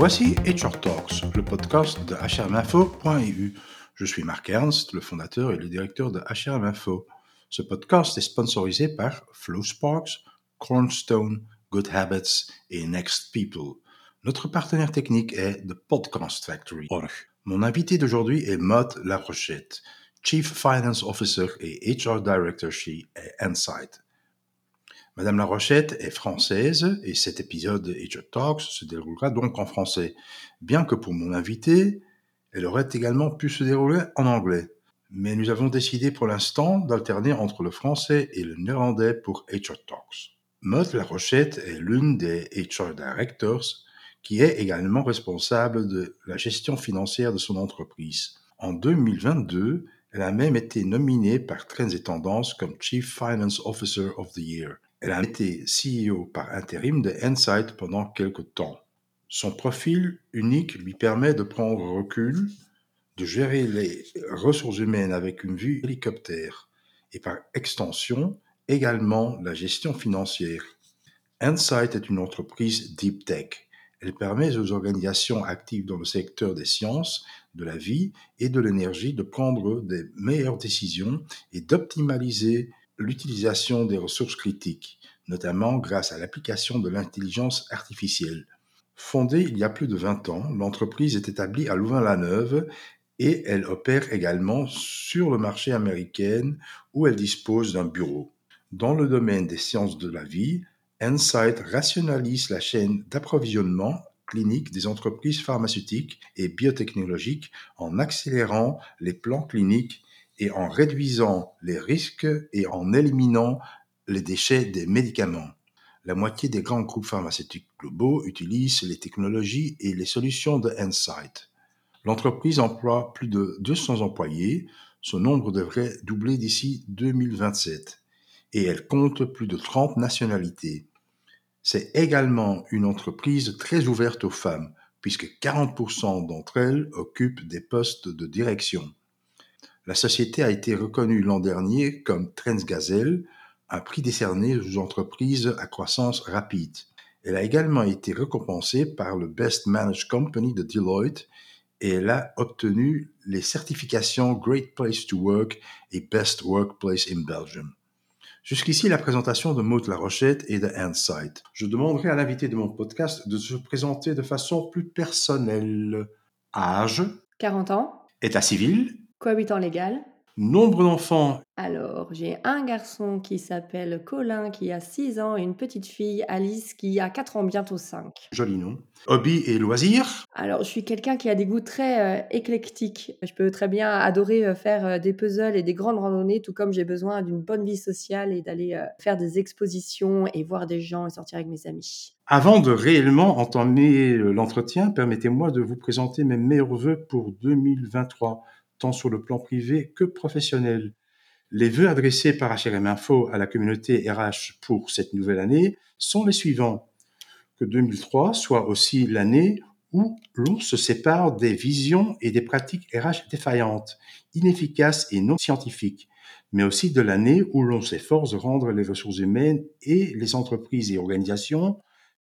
Voici HR Talks, le podcast de hrminfo.eu. Je suis Marc Ernst, le fondateur et le directeur de HRMinfo. Ce podcast est sponsorisé par FlowSparks, Cornerstone, Good Habits et Next People. Notre partenaire technique est The Podcast Factory. Mon invité d'aujourd'hui est Maud Larochette, Chief Finance Officer et HR Director chez Insight. Madame Larochette est française et cet épisode de HR Talks se déroulera donc en français, bien que pour mon invité, elle aurait également pu se dérouler en anglais. Mais nous avons décidé pour l'instant d'alterner entre le français et le néerlandais pour HR Talks. Maud Larochette est l'une des HR Directors qui est également responsable de la gestion financière de son entreprise. En 2022, elle a même été nominée par Trends et Tendances comme Chief Finance Officer of the Year. Elle a été CEO par intérim de Insight pendant quelques temps. Son profil unique lui permet de prendre recul, de gérer les ressources humaines avec une vue hélicoptère et par extension également la gestion financière. Insight est une entreprise deep tech. Elle permet aux organisations actives dans le secteur des sciences, de la vie et de l'énergie de prendre des meilleures décisions et d'optimaliser l'utilisation des ressources critiques, notamment grâce à l'application de l'intelligence artificielle. Fondée il y a plus de 20 ans, l'entreprise est établie à Louvain-la-Neuve et elle opère également sur le marché américain où elle dispose d'un bureau. Dans le domaine des sciences de la vie, Insight rationalise la chaîne d'approvisionnement clinique des entreprises pharmaceutiques et biotechnologiques en accélérant les plans cliniques et en réduisant les risques et en éliminant les déchets des médicaments. La moitié des grands groupes pharmaceutiques globaux utilisent les technologies et les solutions de Insight. L'entreprise emploie plus de 200 employés, son nombre devrait doubler d'ici 2027, et elle compte plus de 30 nationalités. C'est également une entreprise très ouverte aux femmes, puisque 40% d'entre elles occupent des postes de direction. La société a été reconnue l'an dernier comme Transgazelle, un prix décerné aux entreprises à croissance rapide. Elle a également été récompensée par le Best Managed Company de Deloitte et elle a obtenu les certifications Great Place to Work et Best Workplace in Belgium. Jusqu'ici, la présentation de Maud Larochette et de Insight. Je demanderai à l'invité de mon podcast de se présenter de façon plus personnelle. Âge? 40 ans. État civil? Cohabitant légal. Nombre d'enfants Alors, j'ai un garçon qui s'appelle Colin qui a 6 ans et une petite fille, Alice, qui a 4 ans, bientôt 5. Joli nom. Hobby et loisirs Alors, je suis quelqu'un qui a des goûts très euh, éclectiques. Je peux très bien adorer euh, faire euh, des puzzles et des grandes randonnées, tout comme j'ai besoin d'une bonne vie sociale et d'aller faire des expositions et voir des gens et sortir avec mes amis. Avant de réellement entamer l'entretien, permettez-moi de vous présenter mes meilleurs voeux pour 2023 tant sur le plan privé que professionnel. Les vœux adressés par HRM Info à la communauté RH pour cette nouvelle année sont les suivants. Que 2003 soit aussi l'année où l'on se sépare des visions et des pratiques RH défaillantes, inefficaces et non scientifiques, mais aussi de l'année où l'on s'efforce de rendre les ressources humaines et les entreprises et organisations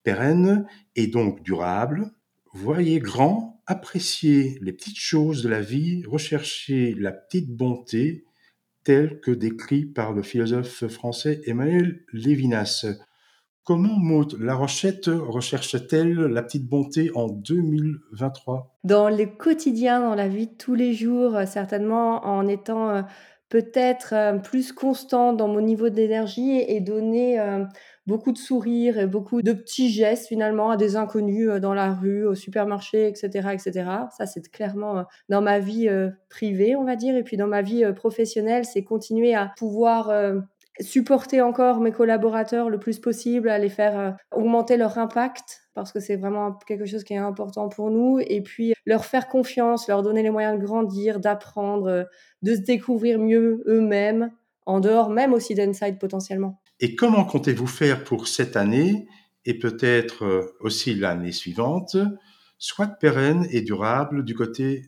pérennes et donc durables. Voyez grand apprécier les petites choses de la vie, rechercher la petite bonté, telle que décrit par le philosophe français Emmanuel Lévinas. Comment Maud Larochette recherche-t-elle la petite bonté en 2023 Dans le quotidien, dans la vie tous les jours, certainement en étant euh, peut-être euh, plus constant dans mon niveau d'énergie et donner euh, beaucoup de sourires et beaucoup de petits gestes finalement à des inconnus euh, dans la rue, au supermarché, etc., etc. Ça, c'est clairement dans ma vie privée, on va dire, et puis dans ma vie professionnelle, c'est continuer à pouvoir supporter encore mes collaborateurs le plus possible, à les faire augmenter leur impact parce que c'est vraiment quelque chose qui est important pour nous et puis leur faire confiance, leur donner les moyens de grandir, d'apprendre, de se découvrir mieux eux-mêmes en dehors même aussi d'Inside potentiellement. Et comment comptez-vous faire pour cette année et peut-être euh, aussi l'année suivante, soit pérenne et durable du côté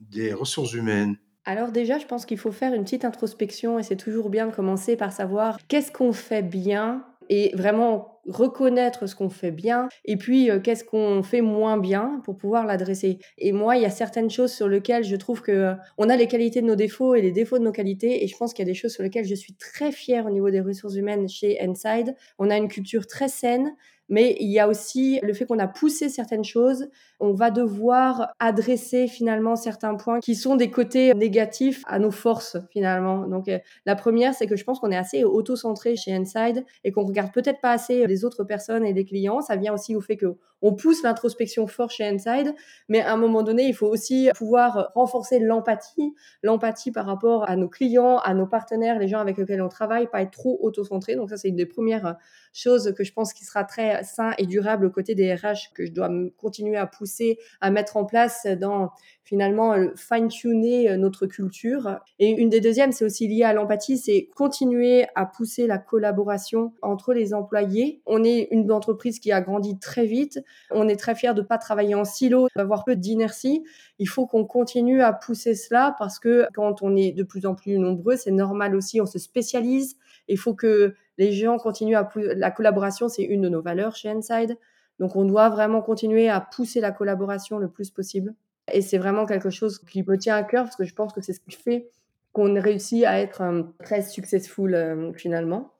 des ressources humaines? Alors déjà, je pense qu'il faut faire une petite introspection et c'est toujours bien de commencer par savoir qu'est-ce qu'on fait bien et vraiment reconnaître ce qu'on fait bien et puis euh, qu'est-ce qu'on fait moins bien pour pouvoir l'adresser. Et moi, il y a certaines choses sur lesquelles je trouve que euh, on a les qualités de nos défauts et les défauts de nos qualités et je pense qu'il y a des choses sur lesquelles je suis très fière au niveau des ressources humaines chez Inside. On a une culture très saine mais il y a aussi le fait qu'on a poussé certaines choses. On va devoir adresser finalement certains points qui sont des côtés négatifs à nos forces finalement. Donc euh, la première, c'est que je pense qu'on est assez auto-centré chez Inside et qu'on regarde peut-être pas assez les autres personnes et les clients. Ça vient aussi au fait que on pousse l'introspection fort chez Inside, mais à un moment donné, il faut aussi pouvoir renforcer l'empathie, l'empathie par rapport à nos clients, à nos partenaires, les gens avec lesquels on travaille, pas être trop auto-centré. Donc ça, c'est une des premières choses que je pense qui sera très sain et durable au côté des RH que je dois continuer à pousser, à mettre en place dans finalement fine-tuner notre culture. Et une des deuxièmes, c'est aussi lié à l'empathie, c'est continuer à pousser la collaboration entre les employés. On est une entreprise qui a grandi très vite. On est très fiers de ne pas travailler en silo, d'avoir peu d'inertie. Il faut qu'on continue à pousser cela parce que quand on est de plus en plus nombreux, c'est normal aussi, on se spécialise. Il faut que les gens continuent à la collaboration, c'est une de nos valeurs chez Inside. Donc on doit vraiment continuer à pousser la collaboration le plus possible. Et c'est vraiment quelque chose qui me tient à cœur parce que je pense que c'est ce qui fait qu'on réussit à être euh, très successful euh, finalement.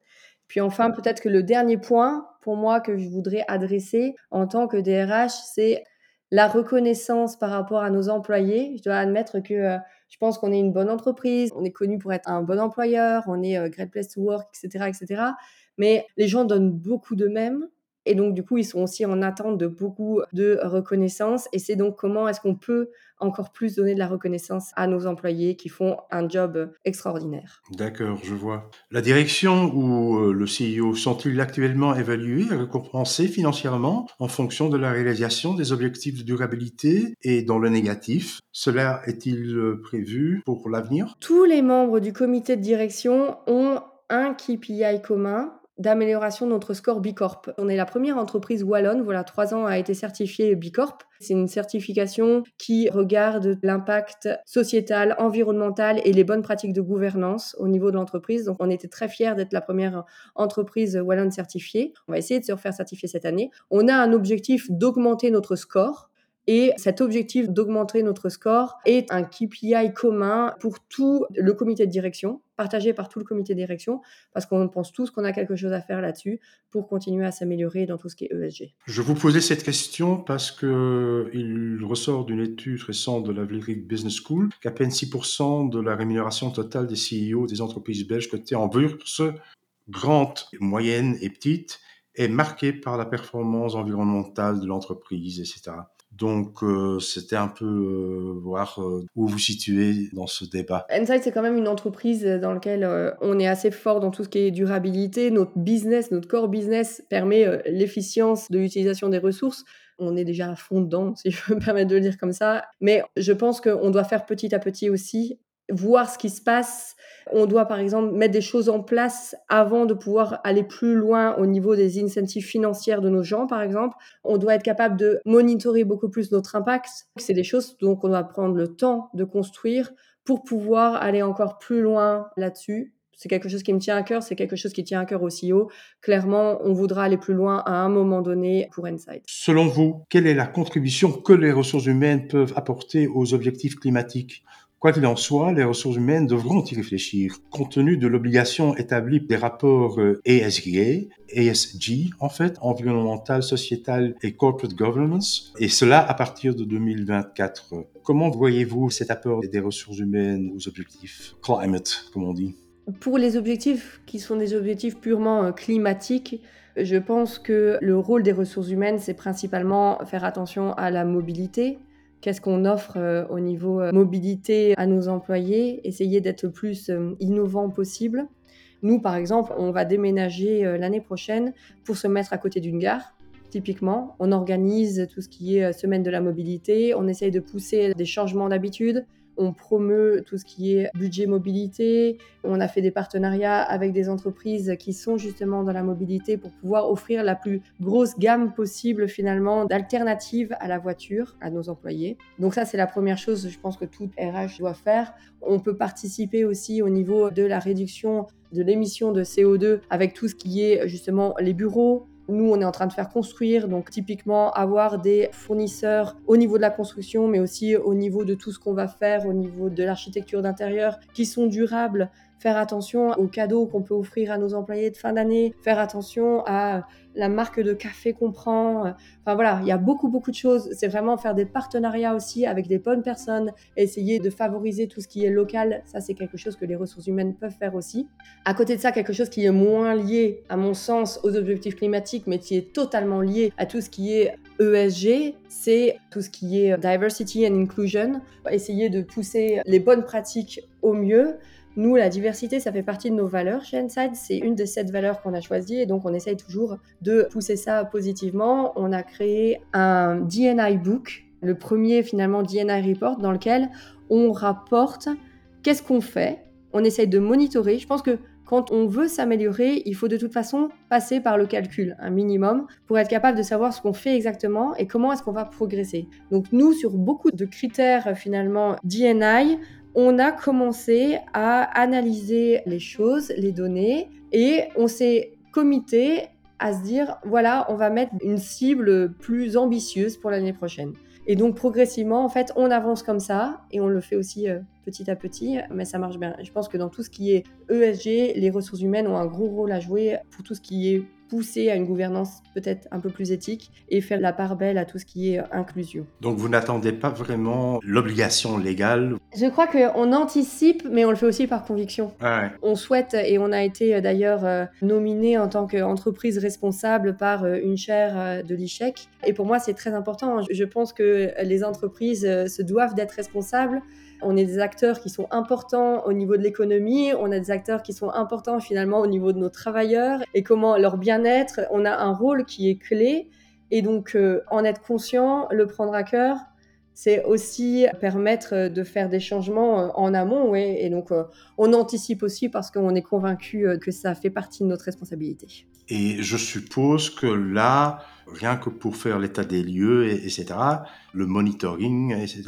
Puis enfin, peut-être que le dernier point pour moi que je voudrais adresser en tant que DRH, c'est la reconnaissance par rapport à nos employés. Je dois admettre que euh, je pense qu'on est une bonne entreprise, on est connu pour être un bon employeur, on est great place to work, etc., etc. Mais les gens donnent beaucoup d'eux-mêmes et donc, du coup, ils sont aussi en attente de beaucoup de reconnaissance. Et c'est donc comment est-ce qu'on peut encore plus donner de la reconnaissance à nos employés qui font un job extraordinaire. D'accord, je vois. La direction ou euh, le CEO sont-ils actuellement évalués et récompensés financièrement en fonction de la réalisation des objectifs de durabilité et dans le négatif? Cela est-il euh, prévu pour l'avenir? Tous les membres du comité de direction ont un KPI commun d'amélioration de notre score B Corp. On est la première entreprise wallonne, voilà, trois ans a été certifiée B Corp. C'est une certification qui regarde l'impact sociétal, environnemental et les bonnes pratiques de gouvernance au niveau de l'entreprise. Donc, on était très fiers d'être la première entreprise wallonne certifiée. On va essayer de se refaire certifier cette année. On a un objectif d'augmenter notre score. Et cet objectif d'augmenter notre score est un KPI commun pour tout le comité de direction, partagé par tout le comité de direction, parce qu'on pense tous qu'on a quelque chose à faire là-dessus pour continuer à s'améliorer dans tout ce qui est ESG. Je vous posais cette question parce que il ressort d'une étude récente de la Vlerik Business School qu'à peine 6% de la rémunération totale des CEO des entreprises belges cotées en bourse, grandes, moyennes et petites, est marquée par la performance environnementale de l'entreprise, etc. Donc, euh, c'était un peu euh, voir euh, où vous situez dans ce débat. Insight, c'est quand même une entreprise dans laquelle on est assez fort dans tout ce qui est durabilité. Notre business, notre core business permet l'efficience de l'utilisation des ressources. On est déjà à fond dedans, si je peux me permettre de le dire comme ça. Mais je pense qu'on doit faire petit à petit aussi voir ce qui se passe. On doit par exemple mettre des choses en place avant de pouvoir aller plus loin au niveau des incentives financières de nos gens, par exemple. On doit être capable de monitorer beaucoup plus notre impact. C'est des choses dont on doit prendre le temps de construire pour pouvoir aller encore plus loin là-dessus. C'est quelque chose qui me tient à cœur, c'est quelque chose qui tient à cœur au CEO. Clairement, on voudra aller plus loin à un moment donné pour Insight. Selon vous, quelle est la contribution que les ressources humaines peuvent apporter aux objectifs climatiques? Quoi qu'il en soit, les ressources humaines devront y réfléchir, compte tenu de l'obligation établie des rapports ESG, ESG en fait, environnemental, sociétal et corporate governance, et cela à partir de 2024. Comment voyez-vous cet apport des ressources humaines aux objectifs climate, comme on dit? Pour les objectifs qui sont des objectifs purement euh, climatiques, je pense que le rôle des ressources humaines, c'est principalement faire attention à la mobilité, Qu'est-ce qu'on offre euh, au niveau euh, mobilité à nos employés? Essayer d'être le plus euh, innovant possible. Nous, par exemple, on va déménager l'année prochaine pour se mettre à côté d'une gare. Typiquement, on organise tout ce qui est semaine de la mobilité, on essaye de pousser des changements d'habitude, on promeut tout ce qui est budget mobilité. On a fait des partenariats avec des entreprises qui sont justement dans la mobilité pour pouvoir offrir la plus grosse gamme possible finalement d'alternatives à la voiture à nos employés. Donc ça, c'est la première chose, je pense que tout RH doit faire. On peut participer aussi au niveau de la réduction de l'émission de CO2 avec tout ce qui est justement les bureaux, nous, on est en train de faire construire, donc typiquement avoir des fournisseurs au niveau de la construction, mais aussi au niveau de tout ce qu'on va faire, au niveau de l'architecture d'intérieur, qui sont durables faire attention aux cadeaux qu'on peut offrir à nos employés de fin d'année, faire attention à la marque de café qu'on prend. Enfin voilà, il y a beaucoup, beaucoup de choses. C'est vraiment faire des partenariats aussi avec des bonnes personnes, essayer de favoriser tout ce qui est local. Ça, c'est quelque chose que les ressources humaines peuvent faire aussi. À côté de ça, quelque chose qui est moins lié, à mon sens, aux objectifs climatiques, mais qui est totalement lié à tout ce qui est ESG, c'est tout ce qui est diversity and inclusion. Essayer de pousser les bonnes pratiques au mieux nous, la diversité, ça fait partie de nos valeurs chez Inside. C'est une de sept valeurs qu'on a choisies et donc on essaye toujours de pousser ça positivement. On a créé un DNI book, le premier finalement DNI report dans lequel on rapporte qu'est-ce qu'on fait. On essaye de monitorer. Je pense que quand on veut s'améliorer, il faut de toute façon passer par le calcul, un minimum, pour être capable de savoir ce qu'on fait exactement et comment est-ce qu'on va progresser. Donc nous, sur beaucoup de critères finalement DNI, on a commencé à analyser les choses, les données, et on s'est comité à se dire, voilà, on va mettre une cible plus ambitieuse pour l'année prochaine. Et donc progressivement, en fait, on avance comme ça, et on le fait aussi euh, petit à petit, mais ça marche bien. Je pense que dans tout ce qui est ESG, les ressources humaines ont un gros rôle à jouer pour tout ce qui est pousser à une gouvernance peut-être un peu plus éthique et faire la part belle à tout ce qui est inclusion. Donc vous n'attendez pas vraiment l'obligation légale? Je crois qu'on anticipe, mais on le fait aussi par conviction. Ah on souhaite, et on a été euh, d'ailleurs euh, nominé en tant qu'entreprise responsable par euh, une chaire de l'ICHEC. Et pour moi, c'est très important. Je pense que les entreprises se doivent d'être responsables on est des acteurs qui sont importants au niveau de l'économie, on a des acteurs qui sont importants finalement au niveau de nos travailleurs et comment leur bien-être, on a un rôle qui est clé. Et donc, euh, en être conscient, le prendre à cœur, c'est aussi permettre de faire des changements euh, en amont. Et donc, euh, on anticipe aussi parce qu'on est convaincu que ça fait partie de notre responsabilité. Et je suppose que là, rien que pour faire l'état des lieux, etc., le monitoring, etc.,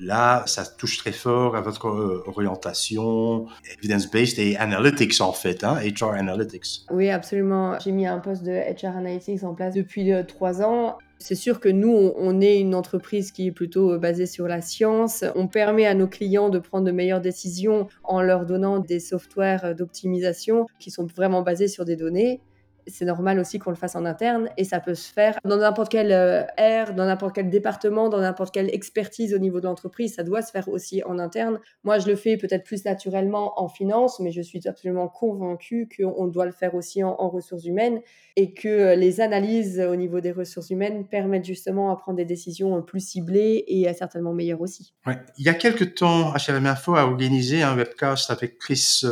Là, ça touche très fort à votre euh, orientation evidence-based et analytics en fait, hein, HR analytics. Oui, absolument. J'ai mis un poste de HR analytics en place depuis euh, trois ans. C'est sûr que nous, on est une entreprise qui est plutôt euh, basée sur la science. On permet à nos clients de prendre de meilleures décisions en leur donnant des softwares d'optimisation qui sont vraiment basés sur des données c'est normal aussi qu'on le fasse en interne et ça peut se faire dans n'importe quelle euh, ère, dans n'importe quel département, dans n'importe quelle expertise au niveau de l'entreprise. Ça doit se faire aussi en interne. Moi, je le fais peut-être plus naturellement en finance, mais je suis absolument convaincue qu'on doit le faire aussi en, ressources humaines et que les analyses au niveau des ressources humaines permettent justement à prendre des décisions plus ciblées et certainement meilleures aussi. Il y a quelques temps, HLM Info a organisé un webcast avec Chris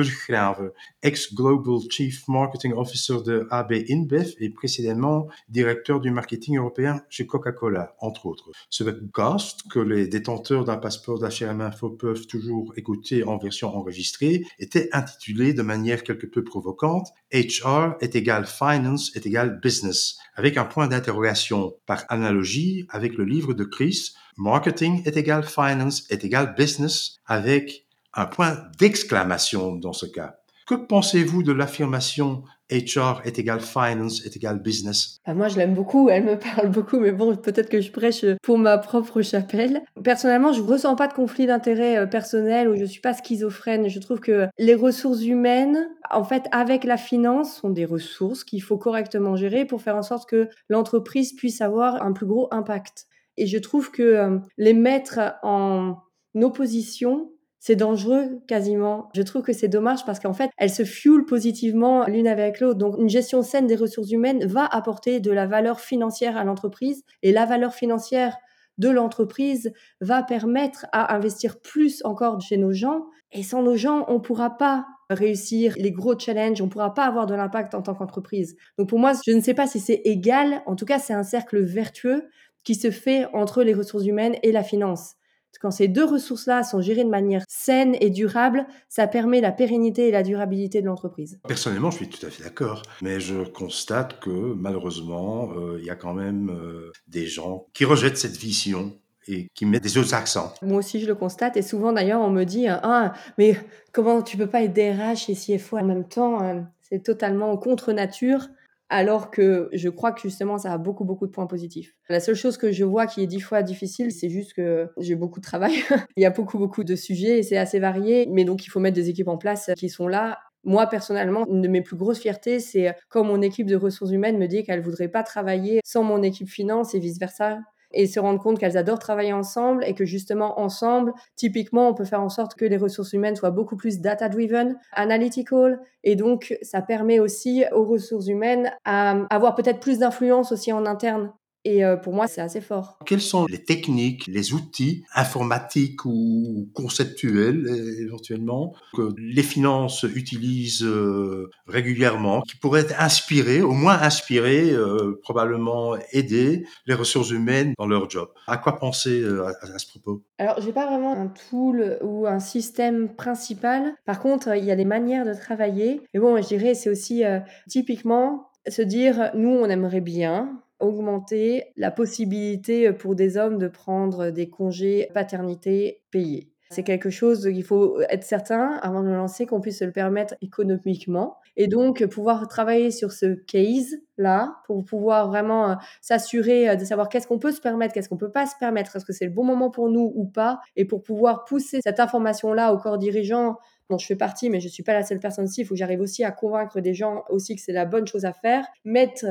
euh, ex-Global Chief Marketing Officer de AB InBev et précédemment directeur du marketing européen chez Coca-Cola, entre autres. Ce webcast, que les détenteurs d'un passeport d'HRM Info peuvent toujours écouter en version enregistrée, était intitulé de manière quelque peu provocante HR est égal finance est égal business, avec un point d'interrogation par analogie avec le livre de Chris, Marketing est égal finance est égal business, avec un point d'exclamation dans ce cas. Que pensez-vous de l'affirmation HR est égal finance est égal business? Bah, Moi, je l'aime beaucoup, elle me parle beaucoup, mais bon, peut-être que je prêche pour ma propre chapelle. Personnellement, je ne ressens pas de conflit d'intérêt euh, personnel ou je ne suis pas schizophrène. Je trouve que les ressources humaines, en fait, avec la finance, sont des ressources qu'il faut correctement gérer pour faire en sorte que l'entreprise puisse avoir un plus gros impact. Et je trouve que euh, les mettre en opposition c'est dangereux quasiment. Je trouve que c'est dommage parce qu'en fait, elles se fuelent positivement l'une avec l'autre. Donc, une gestion saine des ressources humaines va apporter de la valeur financière à l'entreprise et la valeur financière de l'entreprise va permettre à investir plus encore chez nos gens. Et sans nos gens, on ne pourra pas réussir les gros challenges, on ne pourra pas avoir de l'impact en tant qu'entreprise. Donc pour moi, je ne sais pas si c'est égal, en tout cas c'est un cercle vertueux qui se fait entre les ressources humaines et la finance. Quand ces deux ressources-là sont gérées de manière saine et durable, ça permet la pérennité et la durabilité de l'entreprise. Personnellement, je suis tout à fait d'accord, mais je constate que malheureusement, euh, il y a quand même euh, des gens qui rejettent cette vision et qui mettent des autres accents. Moi aussi, je le constate. Et souvent, d'ailleurs, on me dit Ah, mais comment tu peux pas être DRH et CFO en même temps hein? C'est totalement contre nature. Alors que je crois que justement ça a beaucoup beaucoup de points positifs. La seule chose que je vois qui est dix fois difficile, c'est juste que j'ai beaucoup de travail. il y a beaucoup beaucoup de sujets et c'est assez varié, mais donc il faut mettre des équipes en place qui sont là. Moi, personnellement, une de mes plus grosses fiertés, c'est quand mon équipe de ressources humaines me dit qu'elle voudrait pas travailler sans mon équipe finance et vice versa et se rendre compte qu'elles adorent travailler ensemble et que justement ensemble, typiquement, on peut faire en sorte que les ressources humaines soient beaucoup plus data-driven, analytical, et donc ça permet aussi aux ressources humaines à avoir peut-être plus d'influence aussi en interne et euh, pour moi, c'est assez fort. Quelles sont les techniques, les outils informatiques ou conceptuels éventuellement que les finances utilisent euh, régulièrement, qui pourraient inspirer, au moins inspirer, euh, probablement aider les ressources humaines dans leur job? À quoi penser à, ce propos? Alors, j'ai pas vraiment un tool ou un système principal. Par contre, il y a des manières de travailler. Et bon, je dirais, c'est aussi typiquement se dire, nous, on aimerait bien augmenter la possibilité pour des hommes de prendre des congés paternité payés. C'est quelque chose qu'il faut être certain avant de lancer qu'on puisse se le permettre économiquement et donc pouvoir travailler sur ce case là pour pouvoir vraiment euh, s'assurer euh, de savoir qu'est-ce qu'on peut se permettre, qu'est-ce qu'on peut pas se permettre, est-ce que c'est le bon moment pour nous ou pas et pour pouvoir pousser cette information là au corps dirigeant dont je fais partie mais je suis pas la seule personne ici, il faut que j'arrive aussi à convaincre des gens aussi que c'est la bonne chose à faire, mettre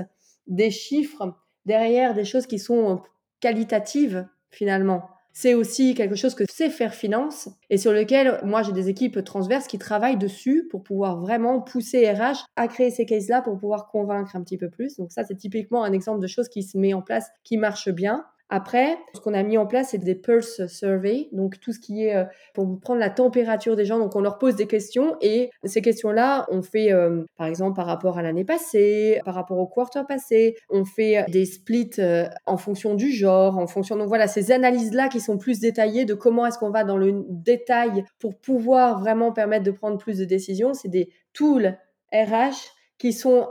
des chiffres derrière des choses qui sont qualitatives finalement. C'est aussi quelque chose que c'est faire finance et sur lequel moi j'ai des équipes transverses qui travaillent dessus pour pouvoir vraiment pousser RH à créer ces cases-là pour pouvoir convaincre un petit peu plus. Donc ça c'est typiquement un exemple de choses qui se met en place, qui marche bien. Après, ce qu'on a mis en place, c'est des pulse surveys, donc tout ce qui est euh, pour prendre la température des gens. Donc on leur pose des questions et ces questions-là, on fait euh, par exemple par rapport à l'année passée, par rapport au quarter passé, on fait euh, des splits en fonction du genre, en fonction. Donc voilà, ces analyses-là qui sont plus détaillées de comment est-ce qu'on va dans le détail pour pouvoir vraiment permettre de prendre plus de décisions. C'est des tools RH qui sont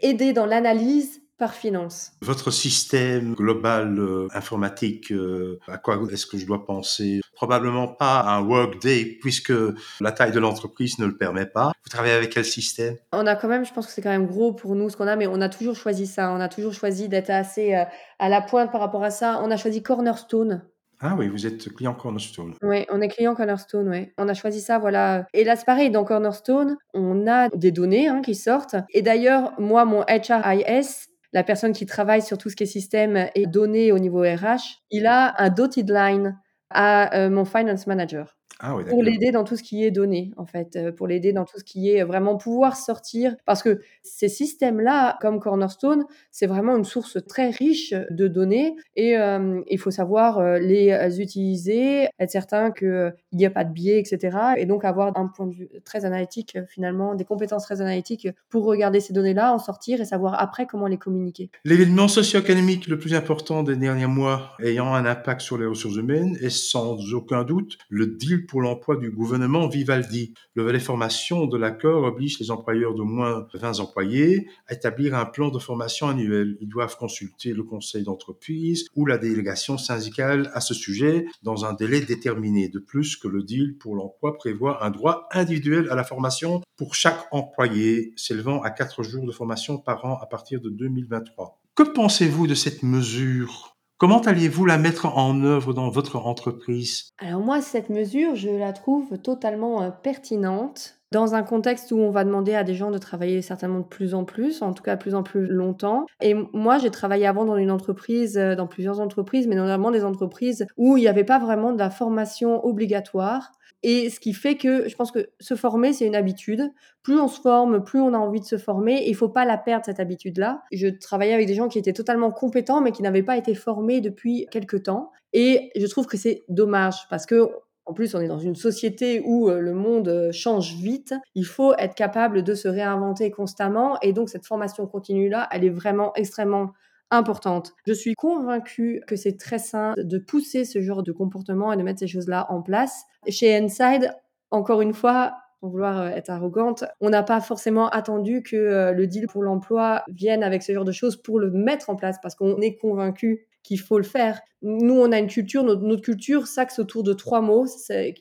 aidés dans l'analyse finance. Votre système global euh, informatique, euh, à quoi est-ce que je dois penser? Probablement pas un workday puisque la taille de l'entreprise ne le permet pas. Vous travaillez avec quel système? On a quand même, je pense que c'est quand même gros pour nous ce qu'on a, mais on a toujours choisi ça. On a toujours choisi d'être assez euh, à la pointe par rapport à ça. On a choisi Cornerstone. Ah oui, vous êtes client Cornerstone. Oui, on est client Cornerstone, oui. On a choisi ça, voilà. Et là, c'est pareil, dans Cornerstone, on a des données hein, qui sortent. Et d'ailleurs, moi, mon HRIS, la personne qui travaille sur tout ce qui est système et données au niveau RH, il a un dotted line à euh, mon finance manager. Ah pour l'aider dans tout ce qui est donné, en fait, euh, pour l'aider dans tout ce qui est vraiment pouvoir sortir. Parce que ces systèmes-là, comme Cornerstone, c'est vraiment une source très riche de données et euh, il faut savoir euh, les utiliser, être certain qu'il n'y a pas de biais, etc. Et donc avoir un point de vue très analytique, finalement, des compétences très analytiques pour regarder ces données-là, en sortir et savoir après comment les communiquer. L'événement socio-économique le plus important des derniers mois ayant un impact sur les ressources humaines est sans aucun doute le deal pour l'emploi du gouvernement Vivaldi. Le volet formation de l'accord oblige les employeurs de moins de 20 employés à établir un plan de formation annuel. Ils doivent consulter le conseil d'entreprise ou la délégation syndicale à ce sujet dans un délai déterminé. De plus que le deal pour l'emploi prévoit un droit individuel à la formation pour chaque employé, s'élevant à 4 jours de formation par an à partir de 2023. Que pensez-vous de cette mesure? Comment alliez-vous la mettre en œuvre dans votre entreprise? Alors moi, cette mesure, je la trouve totalement euh, pertinente dans un contexte où on va demander à des gens de travailler certainement de plus en plus, en tout cas de plus en plus longtemps. Et moi, j'ai travaillé avant dans une entreprise, euh, dans plusieurs entreprises, mais notamment des entreprises où il n'y avait pas vraiment de la formation obligatoire. Et ce qui fait que je pense que se former, c'est une habitude. Plus on se forme, plus on a envie de se former. il faut pas la perdre, cette habitude-là. Je travaillais avec des gens qui étaient totalement compétents, mais qui n'avaient pas été formés depuis quelques temps. Et je trouve que c'est dommage parce que en plus, on est dans une société où euh, le monde euh, change vite. Il faut être capable de se réinventer constamment. Et donc, cette formation continue-là, elle est vraiment extrêmement importante. Je suis convaincue que c'est très sain de pousser ce genre de comportement et de mettre ces choses-là en place. Chez Inside, encore une fois, pour vouloir euh, être arrogante, on n'a pas forcément attendu que le deal pour l'emploi vienne avec ce genre de choses pour le mettre en place parce qu'on est convaincu qu'il faut le faire. Nous, on a une culture, notre, culture s'axe autour de trois mots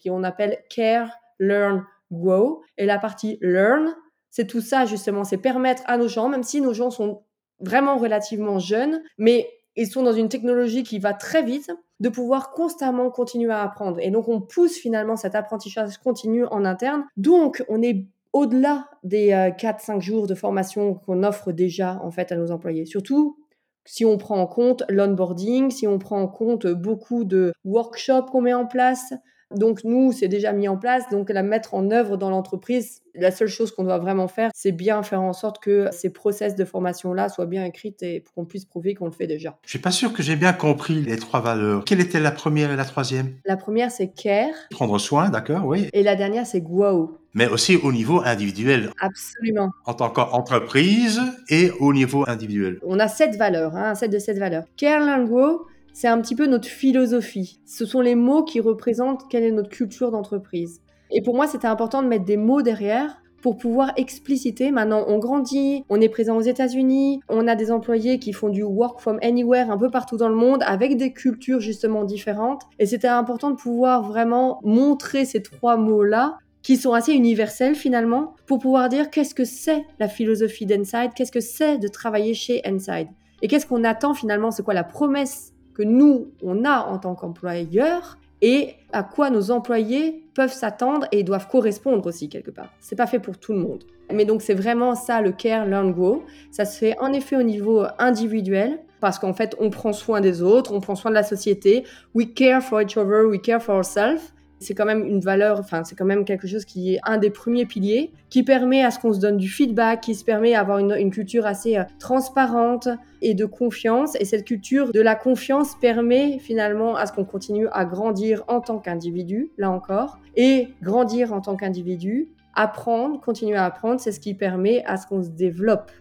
qu'on appelle care, learn, grow. Et la partie learn, C'est tout ça justement, c'est permettre à nos gens, même si nos gens sont vraiment relativement jeunes, mais ils sont dans une technologie qui va très vite, de pouvoir constamment continuer à apprendre. Et donc, on pousse finalement cet apprentissage continu en interne. Donc, on est au-delà des 4-5 euh, jours de formation qu'on offre déjà en fait à nos employés. Surtout si on prend en compte l'onboarding, si on prend en compte beaucoup de workshops qu'on met en place, donc nous, c'est déjà mis en place, donc la mettre en œuvre dans l'entreprise, la seule chose qu'on doit vraiment faire, c'est bien faire en sorte que ces process de formation-là soient bien écrits et qu'on puisse prouver qu'on le fait déjà. Je suis pas sûr que j'ai bien compris les trois valeurs. Quelle était la première et la troisième? La première, c'est care. Prendre soin, d'accord, oui. Et la dernière, c'est grow. Mais aussi au niveau individuel. Absolument. En tant qu'entreprise et au niveau individuel. On a sept valeurs, hein, un set de sept valeurs. Care, learn, grow, c'est un petit peu notre philosophie. Ce sont les mots qui représentent quelle est notre culture d'entreprise. Et pour moi, c'était important de mettre des mots derrière pour pouvoir expliciter. Maintenant, on grandit, on est présent aux États-Unis, on a des employés qui font du work from anywhere un peu partout dans le monde avec des cultures justement différentes. Et c'était important de pouvoir vraiment montrer ces trois mots-là qui sont assez universels finalement pour pouvoir dire qu'est-ce que c'est la philosophie d'Enside, qu'est-ce que c'est de travailler chez Inside et qu'est-ce qu'on attend finalement, c'est quoi la promesse nous, on a en tant qu'employeur et à quoi nos employés peuvent s'attendre et doivent correspondre aussi quelque part. C'est pas fait pour tout le monde. Mais donc c'est vraiment ça le care, learn, grow. Ça se fait en effet au niveau individuel parce qu'en fait on prend soin des autres, on prend soin de la société. We care for each other, we care for ourselves c'est quand même une valeur, enfin, c'est quand même quelque chose qui est un des premiers piliers, qui permet à ce qu'on se donne du feedback, qui se permet d'avoir une, culture assez euh, transparente et de confiance. Et cette culture de la confiance permet finalement à ce qu'on continue à grandir en tant qu'individu, là encore, et grandir en tant qu'individu, apprendre, continuer à apprendre, c'est ce qui permet à ce qu'on se développe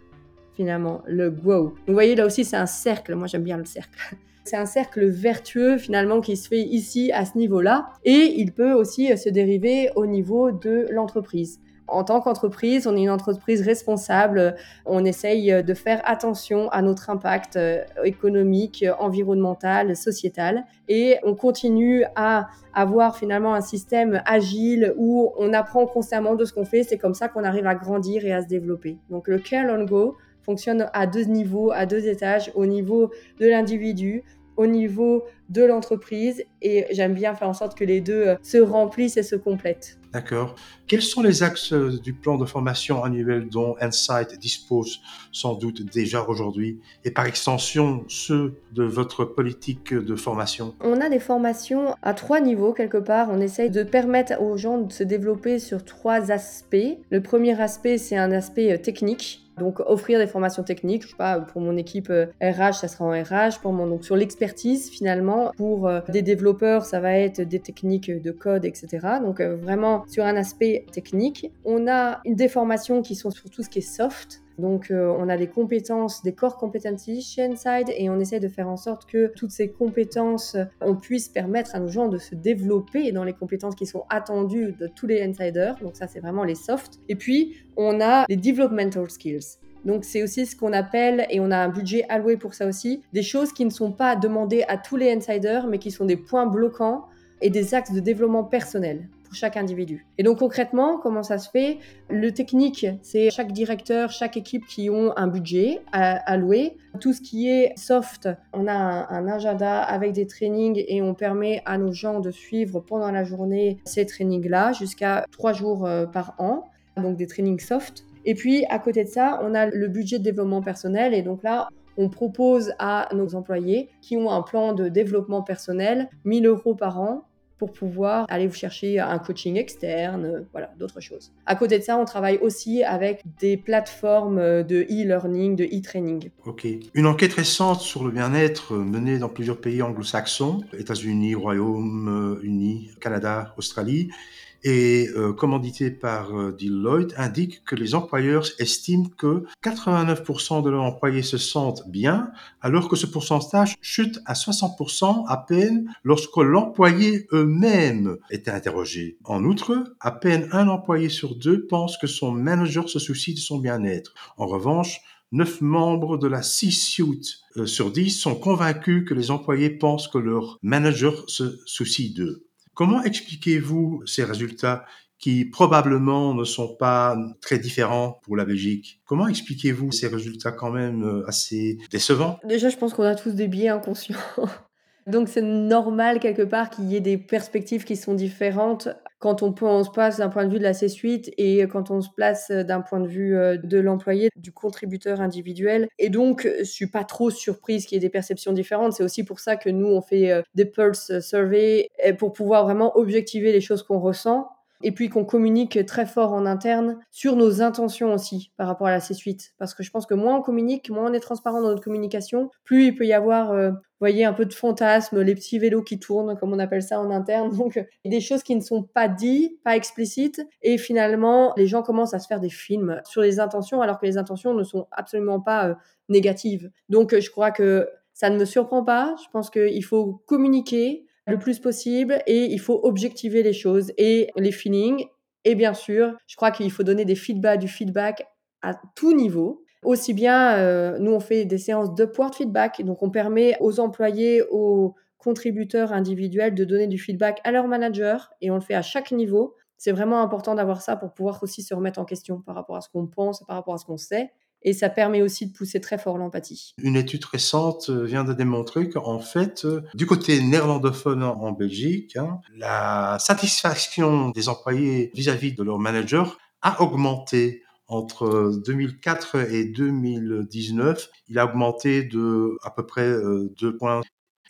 finalement, le grow. Vous voyez, là aussi, c'est un cercle. Moi, j'aime bien le cercle. C'est un cercle vertueux finalement qui se fait ici à ce niveau-là et il peut aussi se dériver au niveau de l'entreprise. En tant qu'entreprise, on est une entreprise responsable, on essaye de faire attention à notre impact euh, économique, environnemental, sociétal et on continue à avoir finalement un système agile où on apprend constamment de ce qu'on fait, c'est comme ça qu'on arrive à grandir et à se développer. Donc le Care on Go, fonctionne à deux niveaux, à deux étages, au niveau de l'individu, au niveau de l'entreprise et j'aime bien faire en sorte que les deux euh, se remplissent et se complètent. D'accord. Quels sont les axes euh, du plan de formation annuel dont Insight dispose sans doute déjà aujourd'hui et par extension ceux de votre politique de formation? On a des formations à trois niveaux quelque part. On essaye de permettre aux gens de se développer sur trois aspects. Le premier aspect, c'est un aspect euh, technique donc offrir des formations techniques, je sais pas, pour mon équipe RH, euh, ça sera en RH, pour mon donc sur l'expertise finalement, pour euh, des développeurs, ça va être des techniques de code, etc. Donc euh, vraiment sur un aspect technique. On a des formations qui sont sur tout ce qui est soft, donc, on a des compétences, des core competencies chez Inside et on essaie de faire en sorte que toutes ces compétences, on puisse permettre à nos gens de se développer dans les compétences qui sont attendues de tous les insiders. Donc, ça, c'est vraiment les soft. Et puis, on a les developmental skills. Donc c'est aussi ce qu'on appelle, et on a un budget alloué pour ça aussi, des choses qui ne sont pas demandées à tous les insiders, mais qui sont des points bloquants et des axes de développement personnel chaque individu. Et donc concrètement, comment ça se fait? Le technique, c'est chaque directeur, chaque équipe qui ont un budget à alloué. Tout ce qui est soft, on a un, agenda avec des trainings et on permet à nos gens de suivre pendant la journée ces trainings-là jusqu'à trois jours euh, par an. Donc des trainings soft. Et puis à côté de ça, on a le budget de développement personnel et donc là, on propose à nos employés qui ont un plan de développement personnel 1000 euros par an pour pouvoir aller vous chercher un coaching externe, euh, voilà, d'autres choses. À côté de ça, on travaille aussi avec des plateformes de e-learning, de e-training. Ok. Une enquête récente sur le bien-être euh, menée dans plusieurs pays anglo-saxons, États-Unis, Royaume-Uni, Canada, Australie, et euh, commandité par euh, Deloitte indique que les employeurs estiment que 89% de leurs employés se sentent bien, alors que ce pourcentage chute à 60% à peine lorsque l'employé eux-mêmes est interrogé. En outre, à peine un employé sur deux pense que son manager se soucie de son bien-être. En revanche, 9 membres de la C-suite euh, sur 10 sont convaincus que les employés pensent que leur manager se soucie d'eux. Comment expliquez-vous ces résultats qui probablement ne sont pas très différents pour la Belgique? Comment expliquez-vous ces résultats quand même euh, assez décevants? Déjà, je pense qu'on a tous des biais inconscients. Donc c'est normal quelque part qu'il y ait des perspectives qui sont différentes quand on, on se place d'un point de vue de la C-suite et quand on se place d'un point de vue euh, de l'employé, du contributeur individuel. Et donc, je suis pas trop surprise qu'il y ait des perceptions différentes. C'est aussi pour ça que nous, on fait euh, des pulse surveys pour pouvoir vraiment objectiver les choses qu'on ressent et puis qu'on communique très fort en interne sur nos intentions aussi par rapport à la C-suite. Parce que je pense que moins on communique, moins on est transparent dans notre communication, plus il peut y avoir, euh, vous voyez, un peu de fantasme, les petits vélos qui tournent, comme on appelle ça en interne. Donc, des choses qui ne sont pas dites, pas explicites. Et finalement, les gens commencent à se faire des films sur les intentions, alors que les intentions ne sont absolument pas euh, négatives. Donc, je crois que ça ne me surprend pas. Je pense qu'il faut communiquer, le plus possible et il faut objectiver les choses et les feelings. Et bien sûr, je crois qu'il faut donner des feedbacks, du feedback à tout niveau. Aussi bien, euh, nous, on fait des séances de de feedback, donc on permet aux employés, aux contributeurs individuels de donner du feedback à leur manager et on le fait à chaque niveau. C'est vraiment important d'avoir ça pour pouvoir aussi se remettre en question par rapport à ce qu'on pense, par rapport à ce qu'on sait et ça permet aussi de pousser très fort l'empathie. Une étude récente euh, vient de démontrer qu'en fait, euh, du côté néerlandophone en Belgique, hein, la satisfaction des employés vis-à-vis de leur manager a augmenté entre 2004 et 2019. Il a augmenté de à peu près euh, deux points.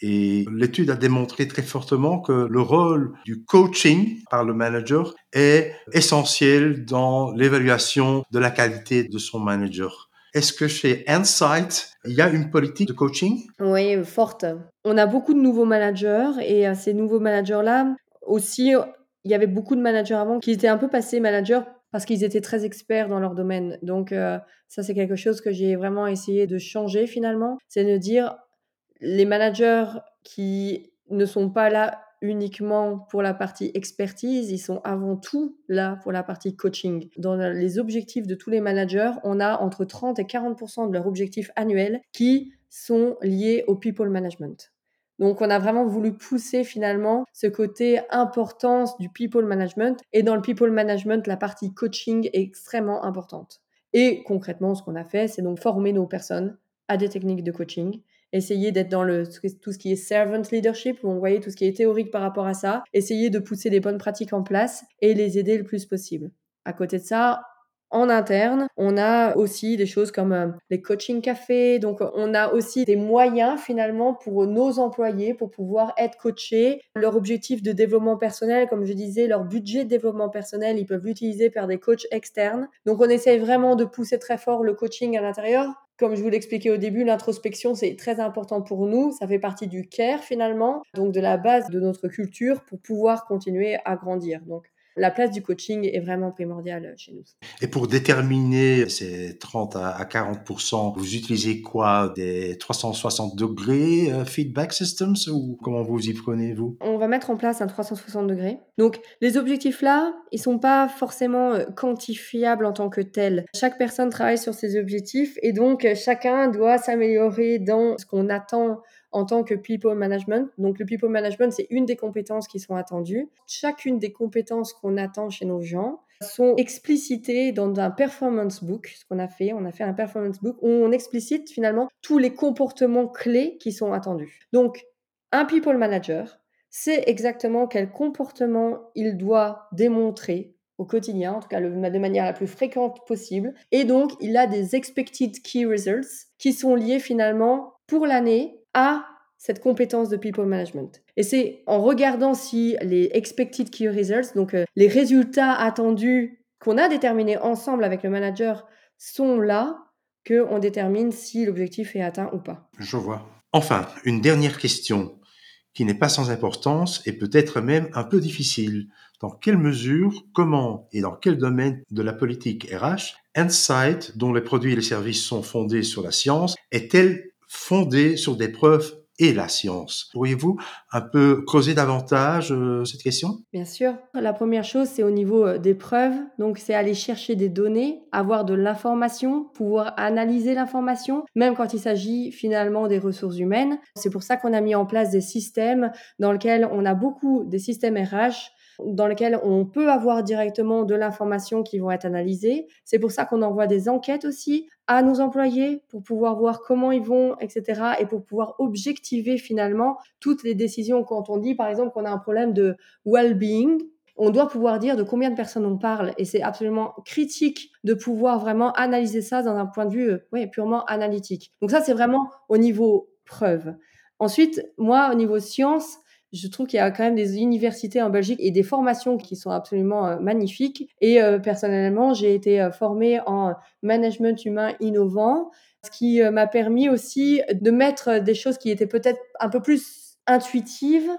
Et l'étude a démontré très fortement que le rôle du coaching par le manager est essentiel dans l'évaluation de la qualité de son manager. Est-ce que chez Insight, il y a une politique de coaching? Oui, forte. On a beaucoup de nouveaux managers et euh, ces nouveaux managers-là, aussi, il y avait beaucoup de managers avant qui étaient un peu passés managers parce qu'ils étaient très experts dans leur domaine. Donc euh, ça, c'est quelque chose que j'ai vraiment essayé de changer finalement. C'est de dire, les managers qui ne sont pas là uniquement pour la partie expertise, ils sont avant tout là pour la partie coaching. Dans les objectifs de tous les managers, on a entre 30 et 40% de leurs objectifs annuels qui sont liés au people management. Donc on a vraiment voulu pousser finalement ce côté importance du people management et dans le people management, la partie coaching est extrêmement importante. Et concrètement, ce qu'on a fait, c'est donc former nos personnes à des techniques de coaching essayer d'être dans le, tout ce qui est servant leadership, où on voyait tout ce qui est théorique par rapport à ça, essayer de pousser des bonnes pratiques en place et les aider le plus possible. À côté de ça, en interne, on a aussi des choses comme euh, les coaching cafés. Donc, on a aussi des moyens finalement pour nos employés pour pouvoir être coachés. Leur objectif de développement personnel, comme je disais, leur budget de développement personnel, ils peuvent l'utiliser par des coachs externes. Donc, on essaye vraiment de pousser très fort le coaching à l'intérieur comme je vous l'expliquais au début, l'introspection, c'est très important pour nous. Ça fait partie du care finalement, donc de la base de notre culture pour pouvoir continuer à grandir. La place du coaching est vraiment primordiale chez nous. Et pour déterminer ces 30 à 40% vous utilisez quoi? Des 360 degrés euh, feedback systems ou comment vous y prenez vous? On va mettre en place un 360 degrés. Donc les objectifs là, ils sont pas forcément euh, quantifiables en tant que tels. Chaque personne travaille sur ses objectifs et donc chacun doit s'améliorer dans ce qu'on attend en tant que people management. Donc le people management, c'est une des compétences qui sont attendues. Chacune des compétences qu'on attend chez nos gens sont explicitées dans un performance book, ce qu'on a fait. On a fait un performance book où on explicite finalement tous les comportements clés qui sont attendus. Donc un people manager, c'est exactement quel comportement il doit démontrer au quotidien, en tout cas de manière la plus fréquente possible. Et donc, il a des expected key results qui sont liés finalement pour l'année à cette compétence de people management. Et c'est en regardant si les expected key results, donc euh, les résultats attendus qu'on a déterminés ensemble avec le manager, sont là qu'on détermine si l'objectif est atteint ou pas. Je vois. Enfin, une dernière question qui n'est pas sans importance et peut-être même un peu difficile. Dans quelle mesure, comment et dans quel domaine de la politique RH, Insight, dont les produits et les services sont fondés sur la science, est-elle fondée sur des preuves et la science. Pourriez-vous un peu creuser davantage euh, cette question? Bien sûr. La première chose, c'est au niveau euh, des preuves. Donc, c'est aller chercher des données, avoir de l'information, pouvoir analyser l'information, même quand il s'agit finalement des ressources humaines. C'est pour ça qu'on a mis en place des systèmes dans lesquels on a beaucoup des systèmes RH dans lesquels on peut avoir directement de l'information qui vont être analysées. C'est pour ça qu'on envoie des enquêtes aussi à nos employés pour pouvoir voir comment ils vont, etc. et pour pouvoir objectiver finalement toutes les décisions. Quand on dit par exemple qu'on a un problème de well-being, on doit pouvoir dire de combien de personnes on parle et c'est absolument critique de pouvoir vraiment analyser ça dans un point de vue euh, purement analytique. Donc ça, c'est vraiment au niveau preuve. Ensuite, moi, au niveau science, je trouve qu'il y a quand même des universités en Belgique et des formations qui sont absolument euh, magnifiques. Et euh, personnellement, j'ai été formée en management humain innovant, ce qui m'a permis aussi de mettre des choses qui étaient peut-être un peu plus intuitives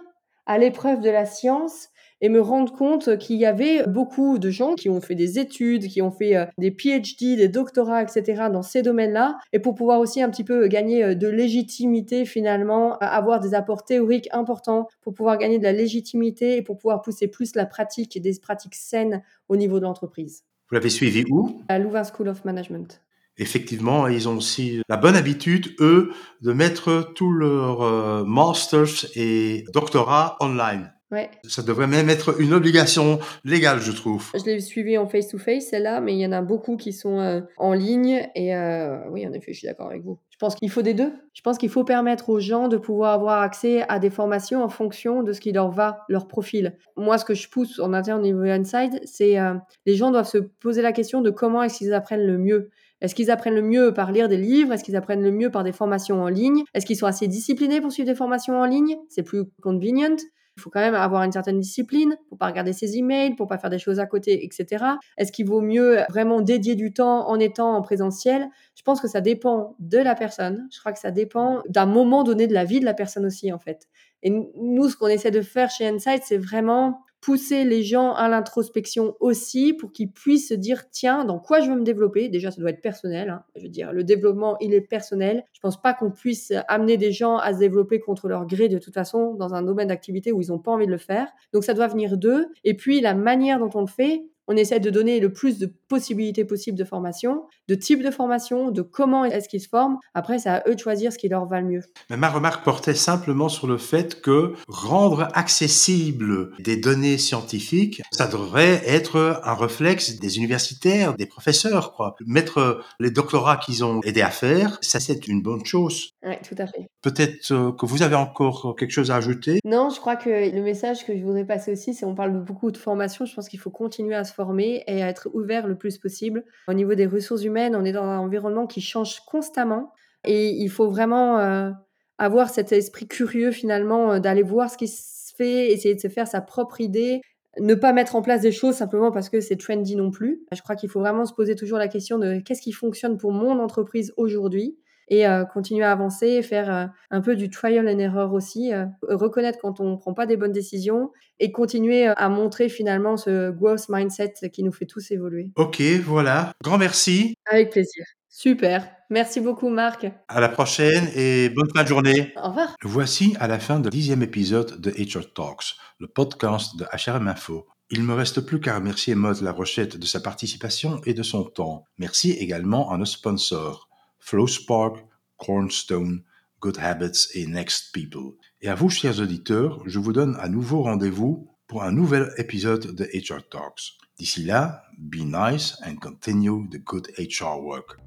à l'épreuve de la science et me rendre compte qu'il y avait beaucoup de gens qui ont fait des études, qui ont fait euh, des PhD, des doctorats, etc. dans ces domaines-là, et pour pouvoir aussi un petit peu gagner euh, de légitimité finalement, avoir des apports théoriques importants pour pouvoir gagner de la légitimité et pour pouvoir pousser plus la pratique et des pratiques saines au niveau de l'entreprise. Vous l'avez suivi où? À Louvain School of Management. Effectivement, ils ont aussi la bonne habitude, eux, de mettre tous leurs euh, masters et doctorats online. Ouais. Ça devrait même être une obligation légale, je trouve. Je l'ai suivi en face-to-face, celle-là, mais il y en a beaucoup qui sont euh, en ligne. Et euh, oui, en effet, je suis d'accord avec vous. Je pense qu'il faut des deux. Je pense qu'il faut permettre aux gens de pouvoir avoir accès à des formations en fonction de ce qui leur va, leur profil. Moi, ce que je pousse en interne au niveau Inside, c'est euh, les gens doivent se poser la question de comment est-ce qu'ils apprennent le mieux. Est-ce qu'ils apprennent le mieux par lire des livres? Est-ce qu'ils apprennent le mieux par des formations en ligne? Est-ce qu'ils sont assez disciplinés pour suivre des formations en ligne? C'est plus convenient. Il faut quand même avoir une certaine discipline pour pas regarder ses emails, pour pas faire des choses à côté, etc. Est-ce qu'il vaut mieux vraiment dédier du temps en étant en présentiel? Je pense que ça dépend de la personne. Je crois que ça dépend d'un moment donné de la vie de la personne aussi, en fait. Et nous, ce qu'on essaie de faire chez Insight, c'est vraiment pousser les gens à l'introspection aussi pour qu'ils puissent se dire tiens dans quoi je veux me développer? Déjà ça doit être personnel hein. je veux dire le développement il est personnel. Je pense pas qu'on puisse amener des gens à se développer contre leur gré de toute façon dans un domaine d'activité où ils ont pas envie de le faire. Donc ça doit venir d'eux. Et puis la manière dont on le fait on essaie de donner le plus de possibilités possibles de formation, de type de formation, de comment est-ce qu'ils se forment. Après, c'est à eux de choisir ce qui leur va le mieux. Mais ma remarque portait simplement sur le fait que rendre accessible des données scientifiques, ça devrait être un réflexe des universitaires, des professeurs, quoi. Mettre les doctorats qu'ils ont aidé à faire, ça c'est une bonne chose. Oui, tout à fait. Peut-être euh, que vous avez encore quelque chose à ajouter? Non, je crois que le message que je voudrais passer aussi, c'est on parle beaucoup de formation. Je pense qu'il faut continuer à se former et à être ouvert le plus possible. Au niveau des ressources humaines, on est dans un environnement qui change constamment et il faut vraiment euh, avoir cet esprit curieux finalement euh, d'aller voir ce qui se fait, essayer de se faire sa propre idée, ne pas mettre en place des choses simplement parce que c'est trendy non plus. Je crois qu'il faut vraiment se poser toujours la question de qu'est-ce qui fonctionne pour mon entreprise aujourd'hui et euh, continuer à avancer, faire euh, un peu du trial and error aussi, euh, reconnaître quand on ne prend pas des bonnes décisions et continuer à montrer finalement ce growth mindset qui nous fait tous évoluer. Ok, voilà. Grand merci. Avec plaisir. Super. Merci beaucoup, Marc. À la prochaine et bonne fin de journée. Au revoir. Voici à la fin du dixième épisode de HR Talks, le podcast de HRM Info. Il me reste plus qu'à remercier Maud Larochette de sa participation et de son temps. Merci également à nos sponsors. Flowspark, Cornstone, Good Habits et Next People. Et à vous, chers auditeurs, je vous donne à nouveau rendez-vous pour un nouvel épisode de HR Talks. D'ici là, be nice and continue the good HR work.